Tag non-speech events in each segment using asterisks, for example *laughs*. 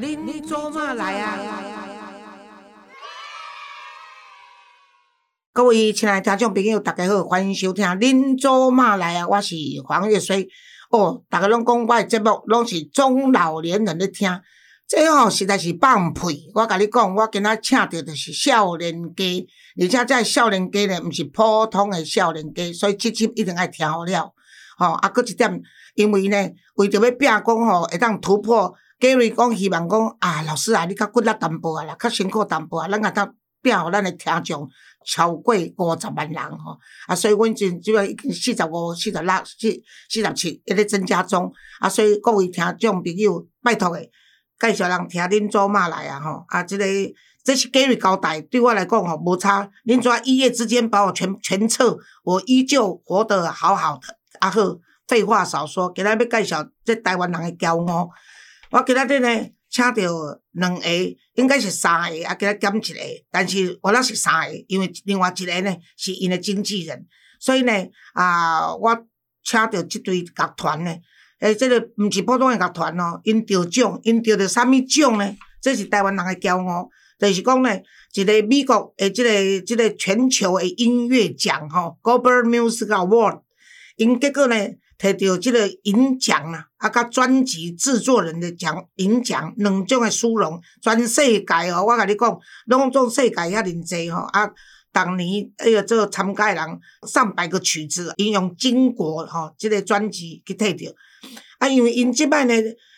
恁做嘛来啊？各位亲爱的听众朋友，大家好，欢迎收听《恁做嘛来啊》，我是黄月水。哦，大家拢讲我的节目拢是中老年人咧听，这吼实在是放屁！我甲你讲，我今仔请到就是少年家，而且这少年家咧，毋是普通的少年家，所以这集一定爱听好了。吼，啊，搁一点，因为呢，为着要拼讲吼，会当突破。Gary 讲希望讲啊，老师啊，你较骨力淡薄啊啦，较辛苦淡薄啊，咱也当拼互咱诶听众超过五十万人吼。啊，所以阮即即个已经四十五、四十六、四四十七，一直增加中。啊，所以各位听众朋友，拜托诶，介绍人听恁祖妈来啊吼。啊，即个这是 Gary 交代，对我来讲吼无差。恁怎一夜之间把我全全撤，我依旧活得好好的。啊好，废话少说，今仔要介绍这台湾人的骄傲。我今仔日呢，请到两个，应该是三个，啊，今仔减一个，但是我那是三个，因为另外一个呢是因的经纪人，所以呢，啊，我请到即对乐团呢，诶，即个毋是普通的乐团哦，因得奖，因得着啥物奖呢？这是台湾人的骄傲，就是讲呢，一个美国诶，即个即个全球的音乐奖吼，Global Music Award，因结果呢。摕到即个银奖啦，啊，甲专辑制作人的奖银奖两种诶殊荣，全世界哦，我甲你讲，拢总世界遐尼济吼，啊，逐年迄个做参加人上百个曲子，因用金国吼即个专辑去摕着，啊，因为因即摆呢，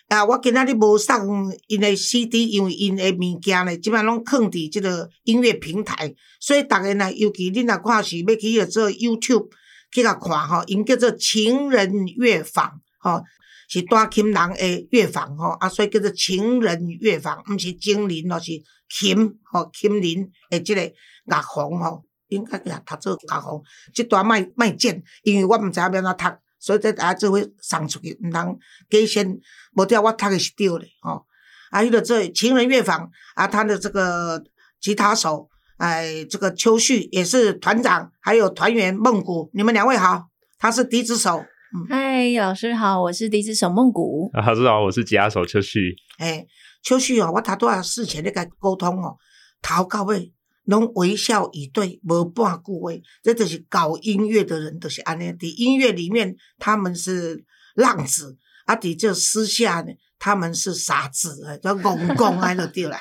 啊，我今仔日无送因诶 CD，因为因诶物件呢，即摆拢放伫即个音乐平台，所以逐个呢，尤其恁若看是要去迄个做 YouTube。去甲看吼，因叫做情人乐坊吼，是大琴人诶乐坊吼，啊，所以叫做情人乐坊，毋是精灵咯，是琴吼，琴灵诶，即个乐坊吼，应该也读做乐坊，即段卖卖剪，因为我毋知影要安怎读，所以这啊做伙送出去，毋通假先无条我读诶是对咧吼，啊，迄个做情人乐坊啊，他的这个吉他手。哎，这个邱旭也是团长，还有团员孟谷，你们两位好，他是笛子手。嗨，老师好，我是笛子手孟谷。老师好，我是吉他手邱旭。哎，邱旭哦，我头拄啊事前咧甲沟通哦，头到尾拢微笑以对，无半句话，这就是搞音乐的人都是安尼。伫音乐里面他们是浪子，啊，伫这私下呢。他们是傻子，叫戆戆安就对啦。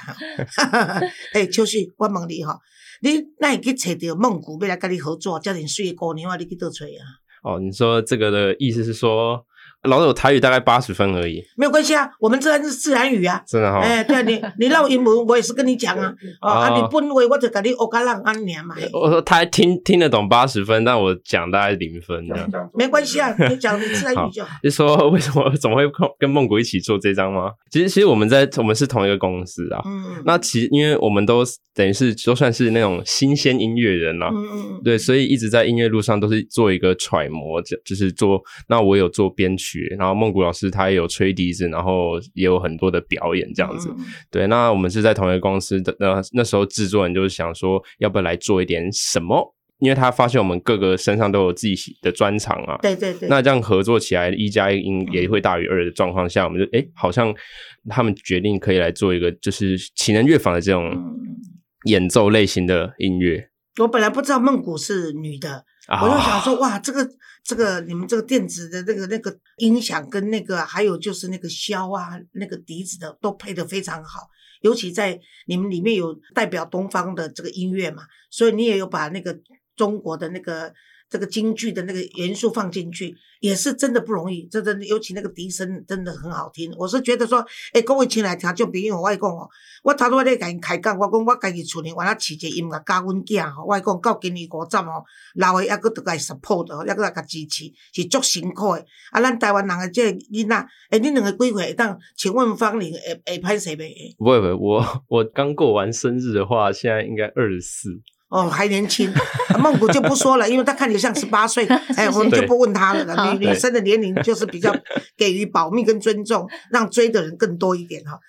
哎，秋旭，我问你哈，你那会去找到蒙古要来跟你合作，叫你水姑娘啊？你去倒找啊？哦，你说这个的意思是说？老有台语大概八十分而已，没有关系啊，我们这还是自然语啊，真的哈。哎，对你，你绕英文我也是跟你讲啊，*laughs* 啊，你本位我就跟你欧加浪安年嘛。我说他听听得懂八十分，但我讲大概零分这样。没关系啊，你讲你自然语就好。就说为什么怎么会跟梦谷一起做这张吗？其实其实我们在我们是同一个公司啊。嗯。那其实因为我们都等于是都算是那种新鲜音乐人啦。嗯嗯。对，所以一直在音乐路上都是做一个揣摩，就就是做。那我有做编曲。然后孟古老师他也有吹笛子，然后也有很多的表演这样子。对，那我们是在同一个公司的，那那时候制作人就是想说，要不要来做一点什么？因为他发现我们各个身上都有自己的专长啊。对对对。那这样合作起来，一加一也会大于二的状况下，我们就哎，好像他们决定可以来做一个就是情人乐坊的这种演奏类型的音乐。我本来不知道孟古是女的，我就想说，哇，这个。这个你们这个电子的那个那个音响跟那个还有就是那个箫啊那个笛子的都配的非常好，尤其在你们里面有代表东方的这个音乐嘛，所以你也有把那个中国的那个。这个京剧的那个元素放进去，也是真的不容易。这真的，尤其那个笛声真的很好听。我是觉得说，哎，各位亲来听，就比如我讲哦，我头拄仔咧甲因开讲，我讲我家己厝里原来饲一个音乐教阮囝吼，我讲到今年五十哦，老的抑搁得甲伊 support 哦，抑搁来甲支持，是足辛苦的。啊，咱台湾人的这囡仔，哎，恁两个几岁？当请问方玲会会拍谁呗？不会不会，我我刚过完生日的话，现在应该二十四。哦，还年轻，孟古就不说了，因为他看起来像 *laughs* 十八岁，哎，我们就不问他了。女女生的年龄就是比较给予保密跟尊重，让追的人更多一点哈，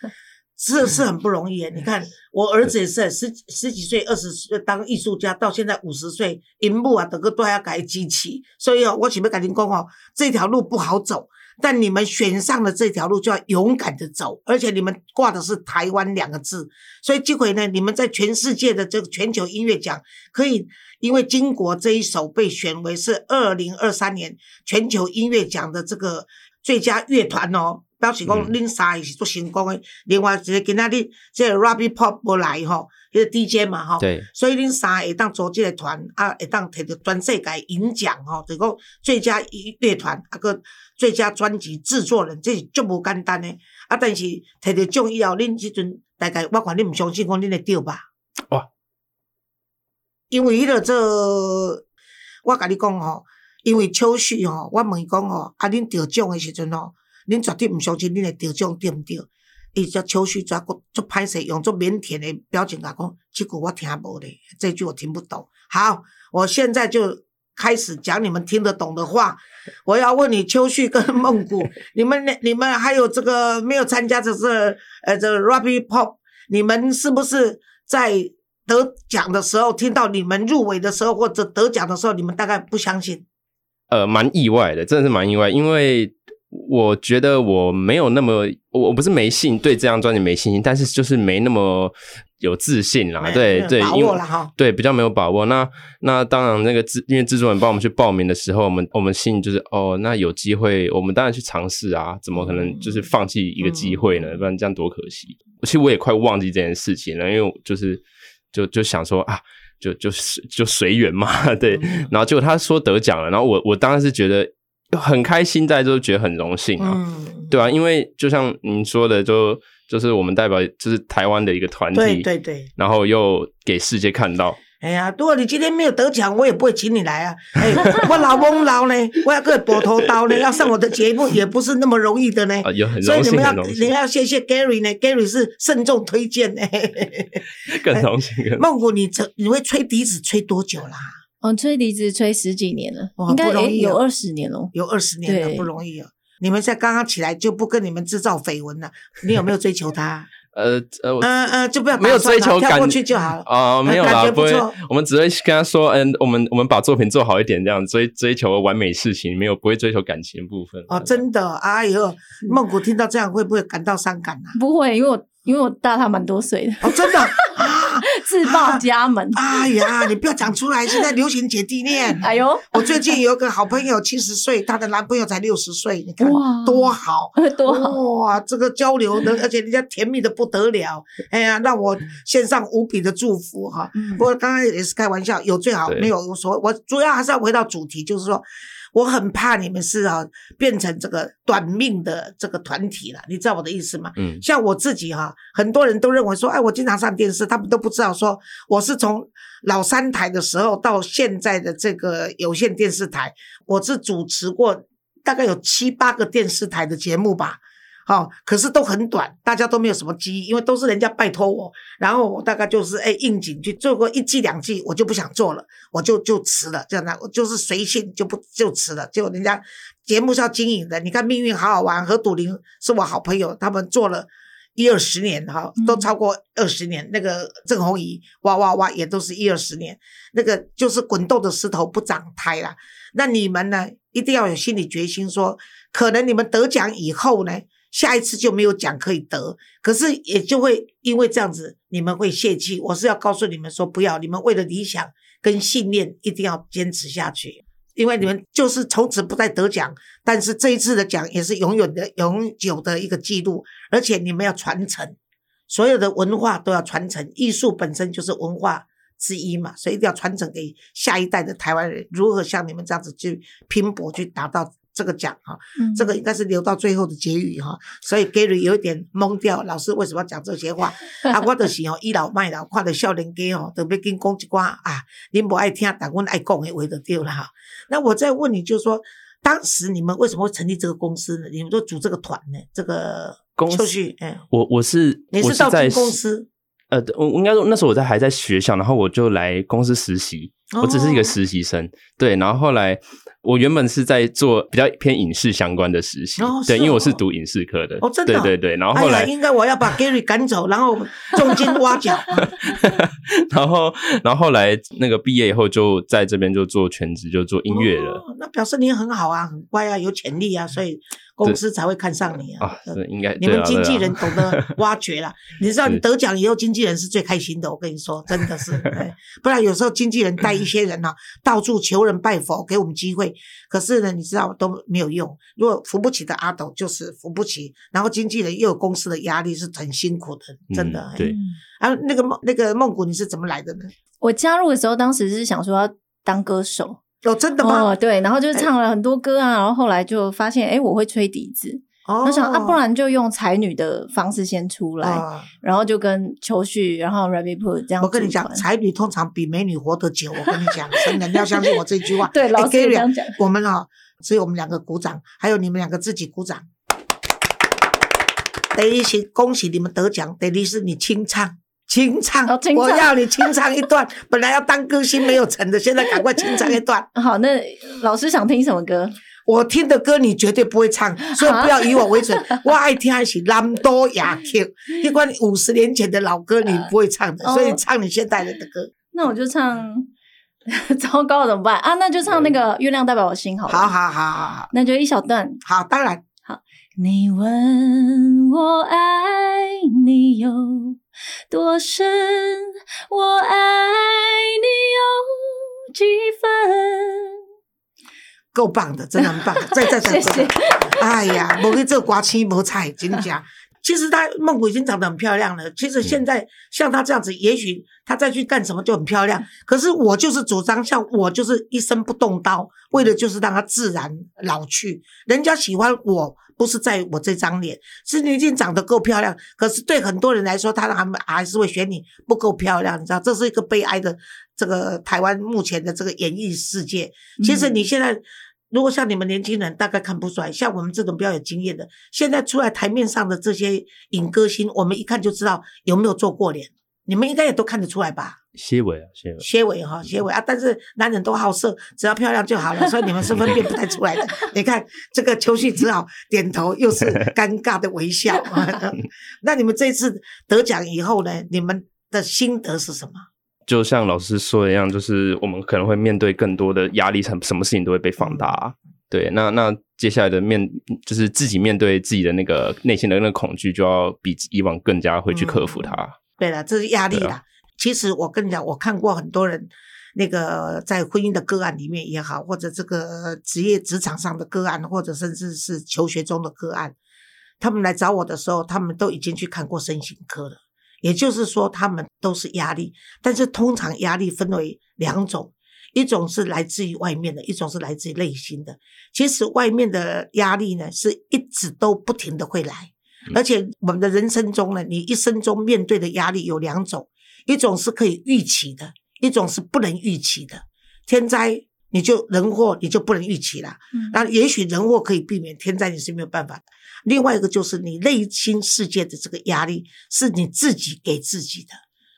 是是很不容易。你看我儿子也是十十几岁、二十岁当艺术家，到现在五十岁，荧幕啊，整个都还要改机器，所以哦，我前面赶紧讲哦，这条路不好走。但你们选上了这条路，就要勇敢的走，而且你们挂的是台湾两个字，所以这回呢，你们在全世界的这个全球音乐奖，可以因为金国这一首被选为是二零二三年全球音乐奖的这个最佳乐团哦，表示讲恁三个是做成功的。另外一个今仔日即个 Robbie Pop 不来吼。迄个 DJ 嘛，吼，所以恁三会当组即个团，啊，会当摕到全世界银奖，吼，就讲最佳乐团，啊个最佳专辑制作人，这是足无简单诶。啊，但是摕到奖以后，恁即阵大概我看恁毋相信讲恁会得吧？哇！因为迄个做，我甲你讲吼，因为秋旭吼，我问伊讲吼，啊，恁得奖诶时阵吼，恁绝对毋相信恁会得奖，对毋对？伊只秋绪只个做歹势，用做腼腆的表情甲讲，这句我听无咧，这句我听不懂。好，我现在就开始讲你们听得懂的话。我要问你，秋旭跟梦谷，*laughs* 你们、你们还有这个没有参加的是呃，这 Robbie Pop，你们是不是在得奖的时候听到你们入围的时候或者得奖的时候，你们大概不相信？呃，蛮意外的，真的是蛮意外，因为。我觉得我没有那么，我我不是没信对这张专辑没信心，但是就是没那么有自信啦。对对，因为对比较没有把握。那那当然，那个制因为制作人帮我们去报名的时候，我们我们信就是哦，那有机会，我们当然去尝试啊。怎么可能就是放弃一个机会呢？不然这样多可惜。其实我也快忘记这件事情了，因为就是就就想说啊，就就是就随缘嘛。*laughs* 对，然后结果他说得奖了，然后我我当然是觉得。很开心，大家都觉得很荣幸啊，对啊，因为就像您说的，就就是我们代表就是台湾的一个团体，对对对，然后又给世界看到。哎呀，如果你今天没有得奖，我也不会请你来啊。哎，*laughs* 我老翁老呢，我要个跛头刀呢，要上我的节目也不是那么容易的呢。啊，有很所以你们要，你要谢谢 Gary 呢，Gary 是慎重推荐呢。*laughs* 更荣幸。孟谷，你这你会吹笛子吹多久啦？哦，吹笛子吹十几年了，应该有二十年了，有二十年了，不容易啊！你们在刚刚起来就不跟你们制造绯闻了，你有没有追求他？呃 *laughs* 呃，嗯嗯，就不要没有追求，跳过去就好了啊，没有 *laughs* 啦，不会，我们只会跟他说，嗯，我们我们把作品做好一点，这样追追求完美事情，没有不会追求感情部分。哦，真的，哎呦，梦古听到这样会不会感到伤感啊？不会，因为我因为我大他蛮多岁的。哦，真的。自报家门！哎呀，你不要讲出来！现在流行姐弟恋。*laughs* 哎呦，我最近有个好朋友，七十岁，她的男朋友才六十岁，你看多好，*laughs* 多好哇！这个交流的，而且人家甜蜜的不得了。哎呀，让我献上无比的祝福哈！不过刚刚也是开玩笑，有最好没有所谓，我主要还是要回到主题，就是说。我很怕你们是啊，变成这个短命的这个团体了，你知道我的意思吗？嗯，像我自己哈，很多人都认为说，哎，我经常上电视，他们都不知道说，我是从老三台的时候到现在的这个有线电视台，我是主持过大概有七八个电视台的节目吧。哦，可是都很短，大家都没有什么记忆，因为都是人家拜托我，然后我大概就是哎应景去做过一季两季，我就不想做了，我就就辞了，这样的，我就是随性就不就辞了。结果人家节目是要经营的，你看命运好好玩，和赌林是我好朋友，他们做了一二十年哈，都超过二十年。那个郑红怡哇哇哇也都是一二十年，那个就是滚动的石头不长胎啦。那你们呢，一定要有心理决心，说可能你们得奖以后呢。下一次就没有奖可以得，可是也就会因为这样子，你们会泄气。我是要告诉你们说，不要，你们为了理想跟信念，一定要坚持下去。因为你们就是从此不再得奖，但是这一次的奖也是永远的、永久的一个记录。而且你们要传承，所有的文化都要传承，艺术本身就是文化之一嘛，所以一定要传承给下一代的台湾人，如何像你们这样子去拼搏，去达到。这个奖哈，这个应该是留到最后的结语哈，所以 Gary 有一点懵掉，老师为什么要讲这些话？啊，*laughs* 我就是哦倚老卖老，看到少年家哦，特别跟讲一寡啊，您不爱听，但我爱讲的话就对了哈。那我再问你，就是说，当时你们为什么会成立这个公司呢？你们都组这个团呢？这个公司，嗯，我我是你是到公司，呃，我应该说那时候我在还在学校，然后我就来公司实习。我只是一个实习生。对，然后后来。我原本是在做比较偏影视相关的实习，对，因为我是读影视科的。哦，真的，对对对。然后后来应该我要把 Gary 赶走，然后重金挖角。*laughs* 然后，然后后来那个毕业以后就在这边就做全职，就做音乐了。那表示你很好啊，很乖啊，有潜力啊，所以。公司才会看上你啊！是应该你们经纪人懂得挖掘了。你知道你 *laughs* 得奖以后，经纪人是最开心的。我跟你说，真的是，*laughs* 不然有时候经纪人带一些人呢，到处求人拜佛，给我们机会。可是呢，你知道都没有用。如果扶不起的阿斗，就是扶不起。然后经纪人又有公司的压力，是很辛苦的，真的。对。啊，那个梦那个梦谷，你是怎么来的呢？我加入的时候，当时是想说要当歌手。哦真的吗？对，然后就是唱了很多歌啊，然后后来就发现，哎，我会吹笛子。我想啊，不然就用才女的方式先出来，然后就跟秋旭，然后 Rabbit Put 这样。我跟你讲，才女通常比美女活得久。我跟你讲，真的，你要相信我这句话。*laughs* 对，老师这样讲。我们啊，所以我们两个鼓掌，还有你们两个自己鼓掌。第一是恭喜你们得奖，第二是你清唱。清唱，我要你清唱一段。本来要当歌星没有成的，现在赶快清唱一段。*laughs* 好，那老师想听什么歌？我听的歌你绝对不会唱，*laughs* 所以不要以我为准。*laughs* 我爱听的是南多雅 Q，一关五十年前的老歌你不会唱的，所以唱你现代人的歌。那我就唱，*laughs* 糟糕怎么办啊？那就唱那个月亮代表我心好了。好好好好好，那就一小段。好，当然好。你问我爱你有。多深？我爱你有几分？够棒的，真的很棒！再再再，谢谢。哎呀，无去做瓜青无菜，真假？其实她孟古已经长得很漂亮了。其实现在像她这样子，也许她再去干什么就很漂亮。可是我就是主张，像我就是一生不动刀，为的就是让她自然老去。人家喜欢我。不是在我这张脸，是你已经长得够漂亮。可是对很多人来说，他还还是会选你不够漂亮，你知道，这是一个悲哀的这个台湾目前的这个演艺世界。其实你现在如果像你们年轻人，大概看不出来，像我们这种比较有经验的，现在出来台面上的这些影歌星，我们一看就知道有没有做过脸。你们应该也都看得出来吧？些尾啊，些尾，些尾哈，些尾啊！但是男人都好色，只要漂亮就好了，所以你们是分辨不太出来的。*laughs* 你看这个秋旭只好点头，又是尴尬的微笑。*laughs* 那你们这次得奖以后呢？你们的心得是什么？就像老师说的一样，就是我们可能会面对更多的压力，什什么事情都会被放大。对，那那接下来的面，就是自己面对自己的那个内心的那个恐惧，就要比以往更加会去克服它。对了，这是压力啦。其实我跟你讲，我看过很多人，那个在婚姻的个案里面也好，或者这个职业职场上的个案，或者甚至是求学中的个案，他们来找我的时候，他们都已经去看过身心科了。也就是说，他们都是压力，但是通常压力分为两种，一种是来自于外面的，一种是来自于内心的。其实外面的压力呢，是一直都不停的会来，而且我们的人生中呢，你一生中面对的压力有两种。一种是可以预期的，一种是不能预期的。天灾你就人祸你就不能预期了，那也许人祸可以避免，天灾你是没有办法的。另外一个就是你内心世界的这个压力是你自己给自己的，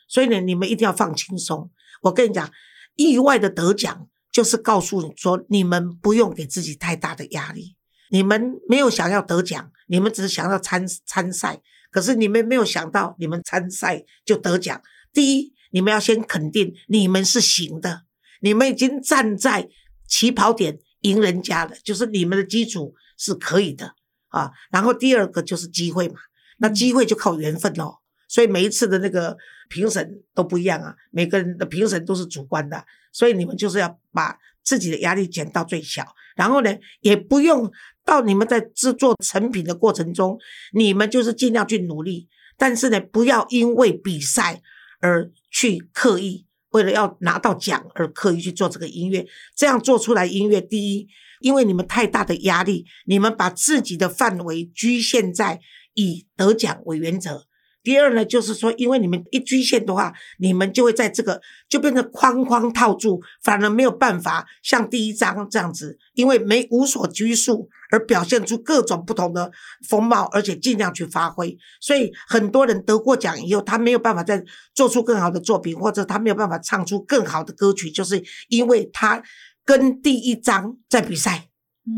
所以呢，你们一定要放轻松。我跟你讲，意外的得奖就是告诉你说，你们不用给自己太大的压力。你们没有想要得奖，你们只是想要参参赛，可是你们没有想到，你们参赛就得奖。第一，你们要先肯定你们是行的，你们已经站在起跑点赢人家了，就是你们的基础是可以的啊。然后第二个就是机会嘛，那机会就靠缘分哦。所以每一次的那个评审都不一样啊，每个人的评审都是主观的，所以你们就是要把自己的压力减到最小，然后呢，也不用到你们在制作成品的过程中，你们就是尽量去努力，但是呢，不要因为比赛。而去刻意为了要拿到奖而刻意去做这个音乐，这样做出来音乐，第一，因为你们太大的压力，你们把自己的范围局限在以得奖为原则，第二呢，就是说，因为你们一局限的话，你们就会在这个就变成框框套住，反而没有办法像第一章这样子，因为没无所拘束而表现出各种不同的风貌，而且尽量去发挥。所以很多人得过奖以后，他没有办法再做出更好的作品，或者他没有办法唱出更好的歌曲，就是因为他跟第一章在比赛。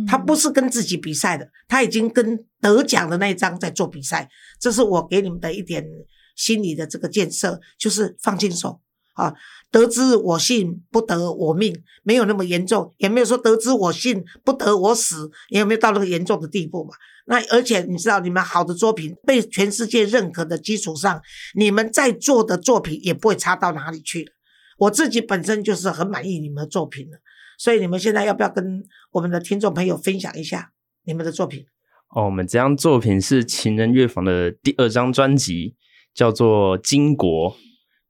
他不是跟自己比赛的，他已经跟得奖的那一张在做比赛。这是我给你们的一点心理的这个建设，就是放轻松啊。得之我幸，不得我命，没有那么严重，也没有说得之我幸，不得我死，也没有到那个严重的地步嘛。那而且你知道，你们好的作品被全世界认可的基础上，你们在做的作品也不会差到哪里去。我自己本身就是很满意你们的作品的。所以你们现在要不要跟我们的听众朋友分享一下你们的作品？哦，我们这张作品是情人乐坊的第二张专辑，叫做《金国》。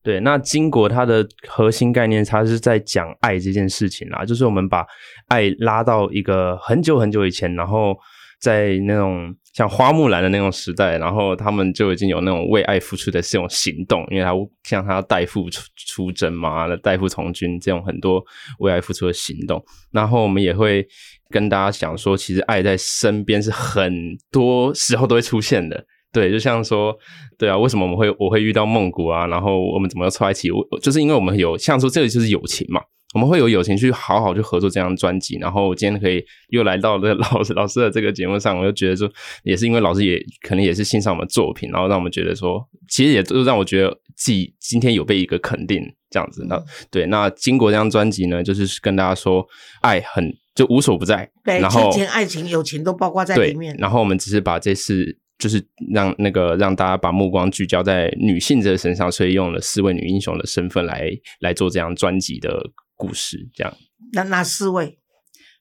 对，那《金国》它的核心概念，它是在讲爱这件事情啦，就是我们把爱拉到一个很久很久以前，然后在那种。像花木兰的那种时代，然后他们就已经有那种为爱付出的这种行动，因为他像他代父出出征嘛，代父从军这种很多为爱付出的行动。然后我们也会跟大家讲说，其实爱在身边是很多时候都会出现的。对，就像说，对啊，为什么我们会我会遇到梦谷啊？然后我们怎么又凑在一起？我就是因为我们有像说这个就是友情嘛。我们会有友情去好好去合作这张专辑，然后今天可以又来到了 *laughs* 老师老师的这个节目上，我就觉得说，也是因为老师也可能也是欣赏我们作品，然后让我们觉得说，其实也都让我觉得自己今天有被一个肯定这样子。那对，那经过这张专辑呢，就是跟大家说，爱很就无所不在，对，亲情、爱情、友情都包括在里面。然后我们只是把这次就是让那个让大家把目光聚焦在女性这身上，所以用了四位女英雄的身份来来做这张专辑的。故事这样，那哪四位？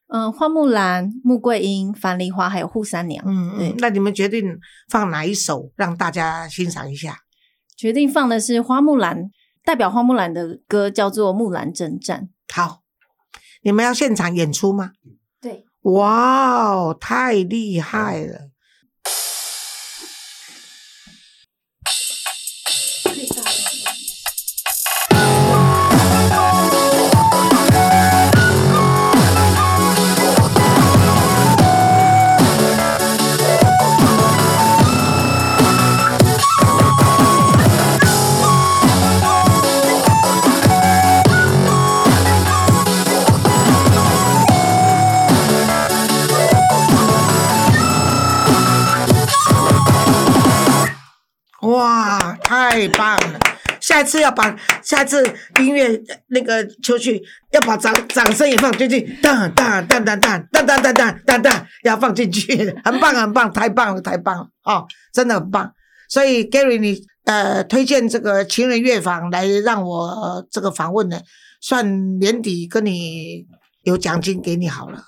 嗯，花木兰、穆桂英、樊梨花，还有扈三娘。嗯嗯，那你们决定放哪一首让大家欣赏一下？决定放的是花木兰，代表花木兰的歌叫做《木兰征战》。好，你们要现场演出吗？对。哇哦，太厉害了！太棒了！下一次要把下一次音乐那个出去，要把掌掌声也放进去，当当当当当当当当当当，要放进去，*laughs* 很棒很棒，太棒了太棒了哦，真的很棒。所以 Gary，你呃推荐这个情人乐坊来让我这个访问呢，算年底跟你有奖金给你好了。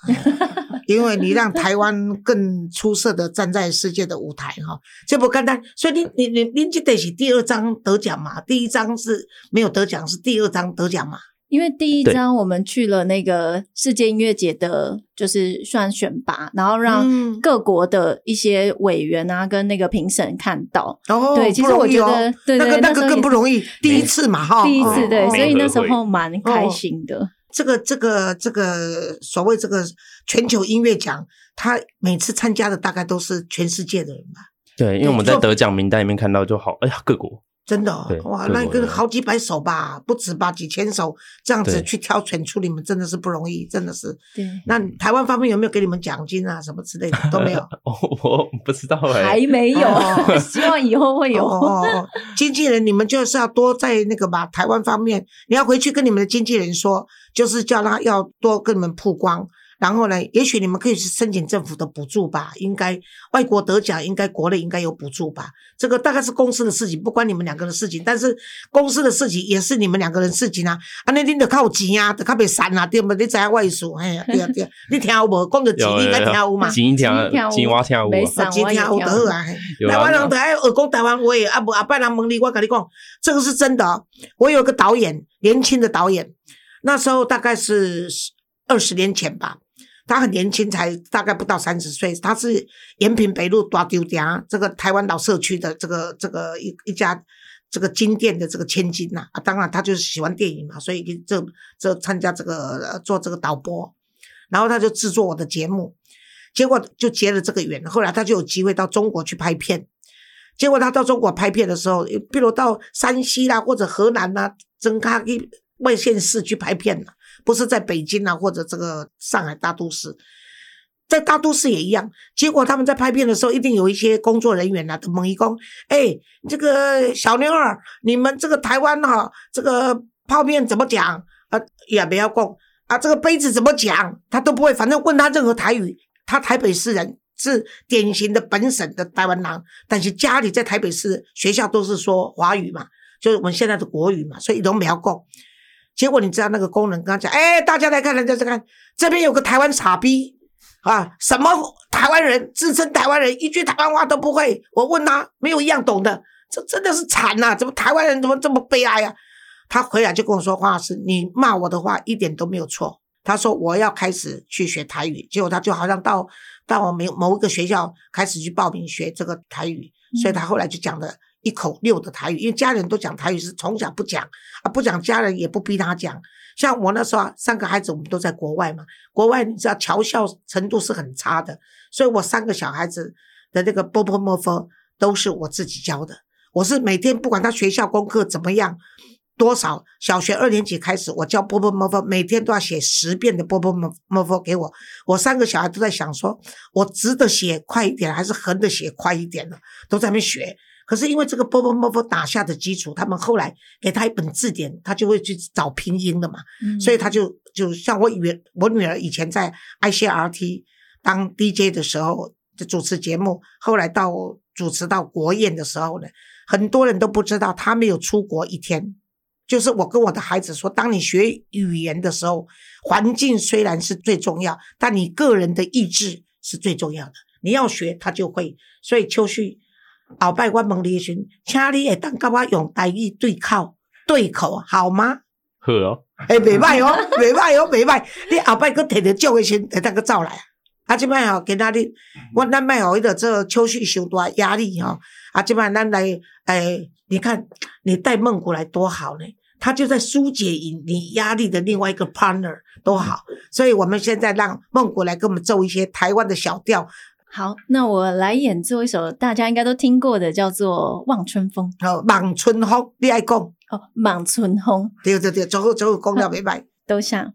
因为你让台湾更出色的站在世界的舞台哈，这不简单。所以你你你你记得是第二章得奖嘛？第一章是没有得奖，是第二章得奖嘛？因为第一章我们去了那个世界音乐节的，就是算选拔，然后让各国的一些委员啊跟那个评审看到。哦，对，其实我觉得对对，那个更不容易，第一次嘛哈，第一次对，所以那时候蛮开心的。这个这个这个所谓这个全球音乐奖，他每次参加的大概都是全世界的人吧？对，因为我们在得奖名单里面看到就好，哎呀，各国真的哇，那个好几百首吧，不止吧，几千首这样子去挑选出你们，真的是不容易，真的是。对，那台湾方面有没有给你们奖金啊，什么之类的 *laughs* 都没有？我不知道哎，还没有，*laughs* 希望以后会有。哦经纪人，你们就是要多在那个吧，台湾方面，你要回去跟你们的经纪人说。就是叫他要多跟你们曝光，然后呢，也许你们可以去申请政府的补助吧。应该外国得奖，应该国内应该有补助吧。这个大概是公司的事情，不关你们两个的事情。但是公司的事情也是你们两个人事情啊。啊，那你得靠钱啊，得靠别散啊，对不？你知影外数，哎呀，*laughs* 对啊对啊，你听有无？讲着钱，你应该听有嘛？钱听，钱我听有，钱听有得好啊。台湾人得爱耳讲台湾话，啊不，阿伯人问你，我跟你讲，这个是真的。我有个导演，年轻的导演。那时候大概是二十年前吧，他很年轻，才大概不到三十岁。他是延平北路大丢店这个台湾老社区的这个这个一一家这个金店的这个千金呐啊，当然他就是喜欢电影嘛，所以这这参加这个做这个导播，然后他就制作我的节目，结果就结了这个缘。后来他就有机会到中国去拍片。结果他到中国拍片的时候，比如到山西啦或者河南呐，增咖一外县市去拍片了，不是在北京啊或者这个上海大都市，在大都市也一样。结果他们在拍片的时候，一定有一些工作人员呐，猛一攻，哎，这个小妞儿，你们这个台湾哈，这个泡面怎么讲啊？也不要供啊，这个杯子怎么讲，他都不会，反正问他任何台语，他台北市人。是典型的本省的台湾人，但是家里在台北市学校都是说华语嘛，就是我们现在的国语嘛，所以都没有过。结果你知道那个工人跟他讲：“哎，大家来看，人家在看，这边有个台湾傻逼啊，什么台湾人自称台湾人，一句台湾话都不会。我问他，没有一样懂的，这真的是惨呐！怎么台湾人怎么这么悲哀啊？”他回来就跟我说：“黄老师，你骂我的话一点都没有错。”他说：“我要开始去学台语。”结果他就好像到。到我们某一个学校开始去报名学这个台语，所以他后来就讲了一口溜的台语，因为家人都讲台语，是从小不讲啊，不讲家人也不逼他讲。像我那时候三个孩子，我们都在国外嘛，国外你知道侨校程度是很差的，所以我三个小孩子的那个波波莫夫都是我自己教的，我是每天不管他学校功课怎么样。多少？小学二年级开始，我教波波摩佛，每天都要写十遍的波波摩摩佛给我。我三个小孩都在想，说我直的写快一点，还是横的写快一点呢？都在那边学。可是因为这个波波波波打下的基础，他们后来给他一本字典，他就会去找拼音的嘛。所以他就就像我女我女儿以前在 ICRT 当 DJ 的时候，就主持节目，后来到主持到国宴的时候呢，很多人都不知道他没有出国一天。就是我跟我的孩子说，当你学语言的时候，环境虽然是最重要，但你个人的意志是最重要的。你要学，他就会。所以秋旭，鳌拜关门离寻，请你也当甲我用台语对口对口好吗？好哦，哎，袂歹哦，*laughs* 袂歹哦，袂歹。你鳌拜佮摕着奖的时，会当佫走来啊。啊，即摆吼，今仔日我咱卖吼伊个这秋旭受大压力吼。啊，即摆咱来，诶。你看，你带孟古来多好呢，他就在疏解你你压力的另外一个 partner 多好，所以我们现在让孟古来给我们奏一些台湾的小调。好，那我来演奏一首大家应该都听过的，叫做《望春风》。好，望春风，你爱讲？哦，望春风。对对对，最好最好讲了，明白？都像。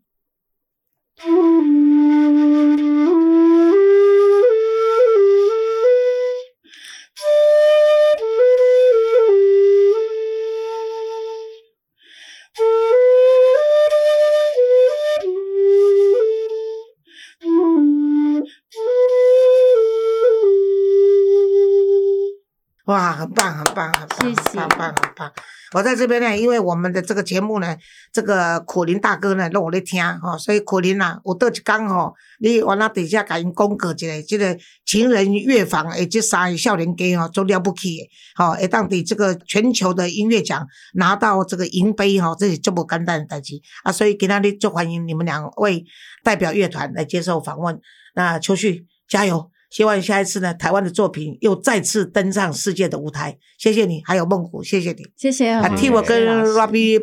哇，很棒，很棒，很棒，很棒，很棒！我在这边呢，因为我们的这个节目呢，这个苦林大哥呢让我来听哈，所以苦林呐，我倒一讲吼，你往那底下给因讲过一个，这个情人乐坊诶，这三个少年家吼，都了不起的，好，会当地这个全球的音乐奖拿到这个银杯哈，这是这么简单的代志啊，所以给那里就欢迎你们两位代表乐团来接受访问。那秋旭加油！希望下一次呢，台湾的作品又再次登上世界的舞台。谢谢你，还有孟虎，谢谢你，谢谢。替我跟 Robbie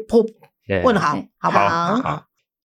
问好，好不好？好。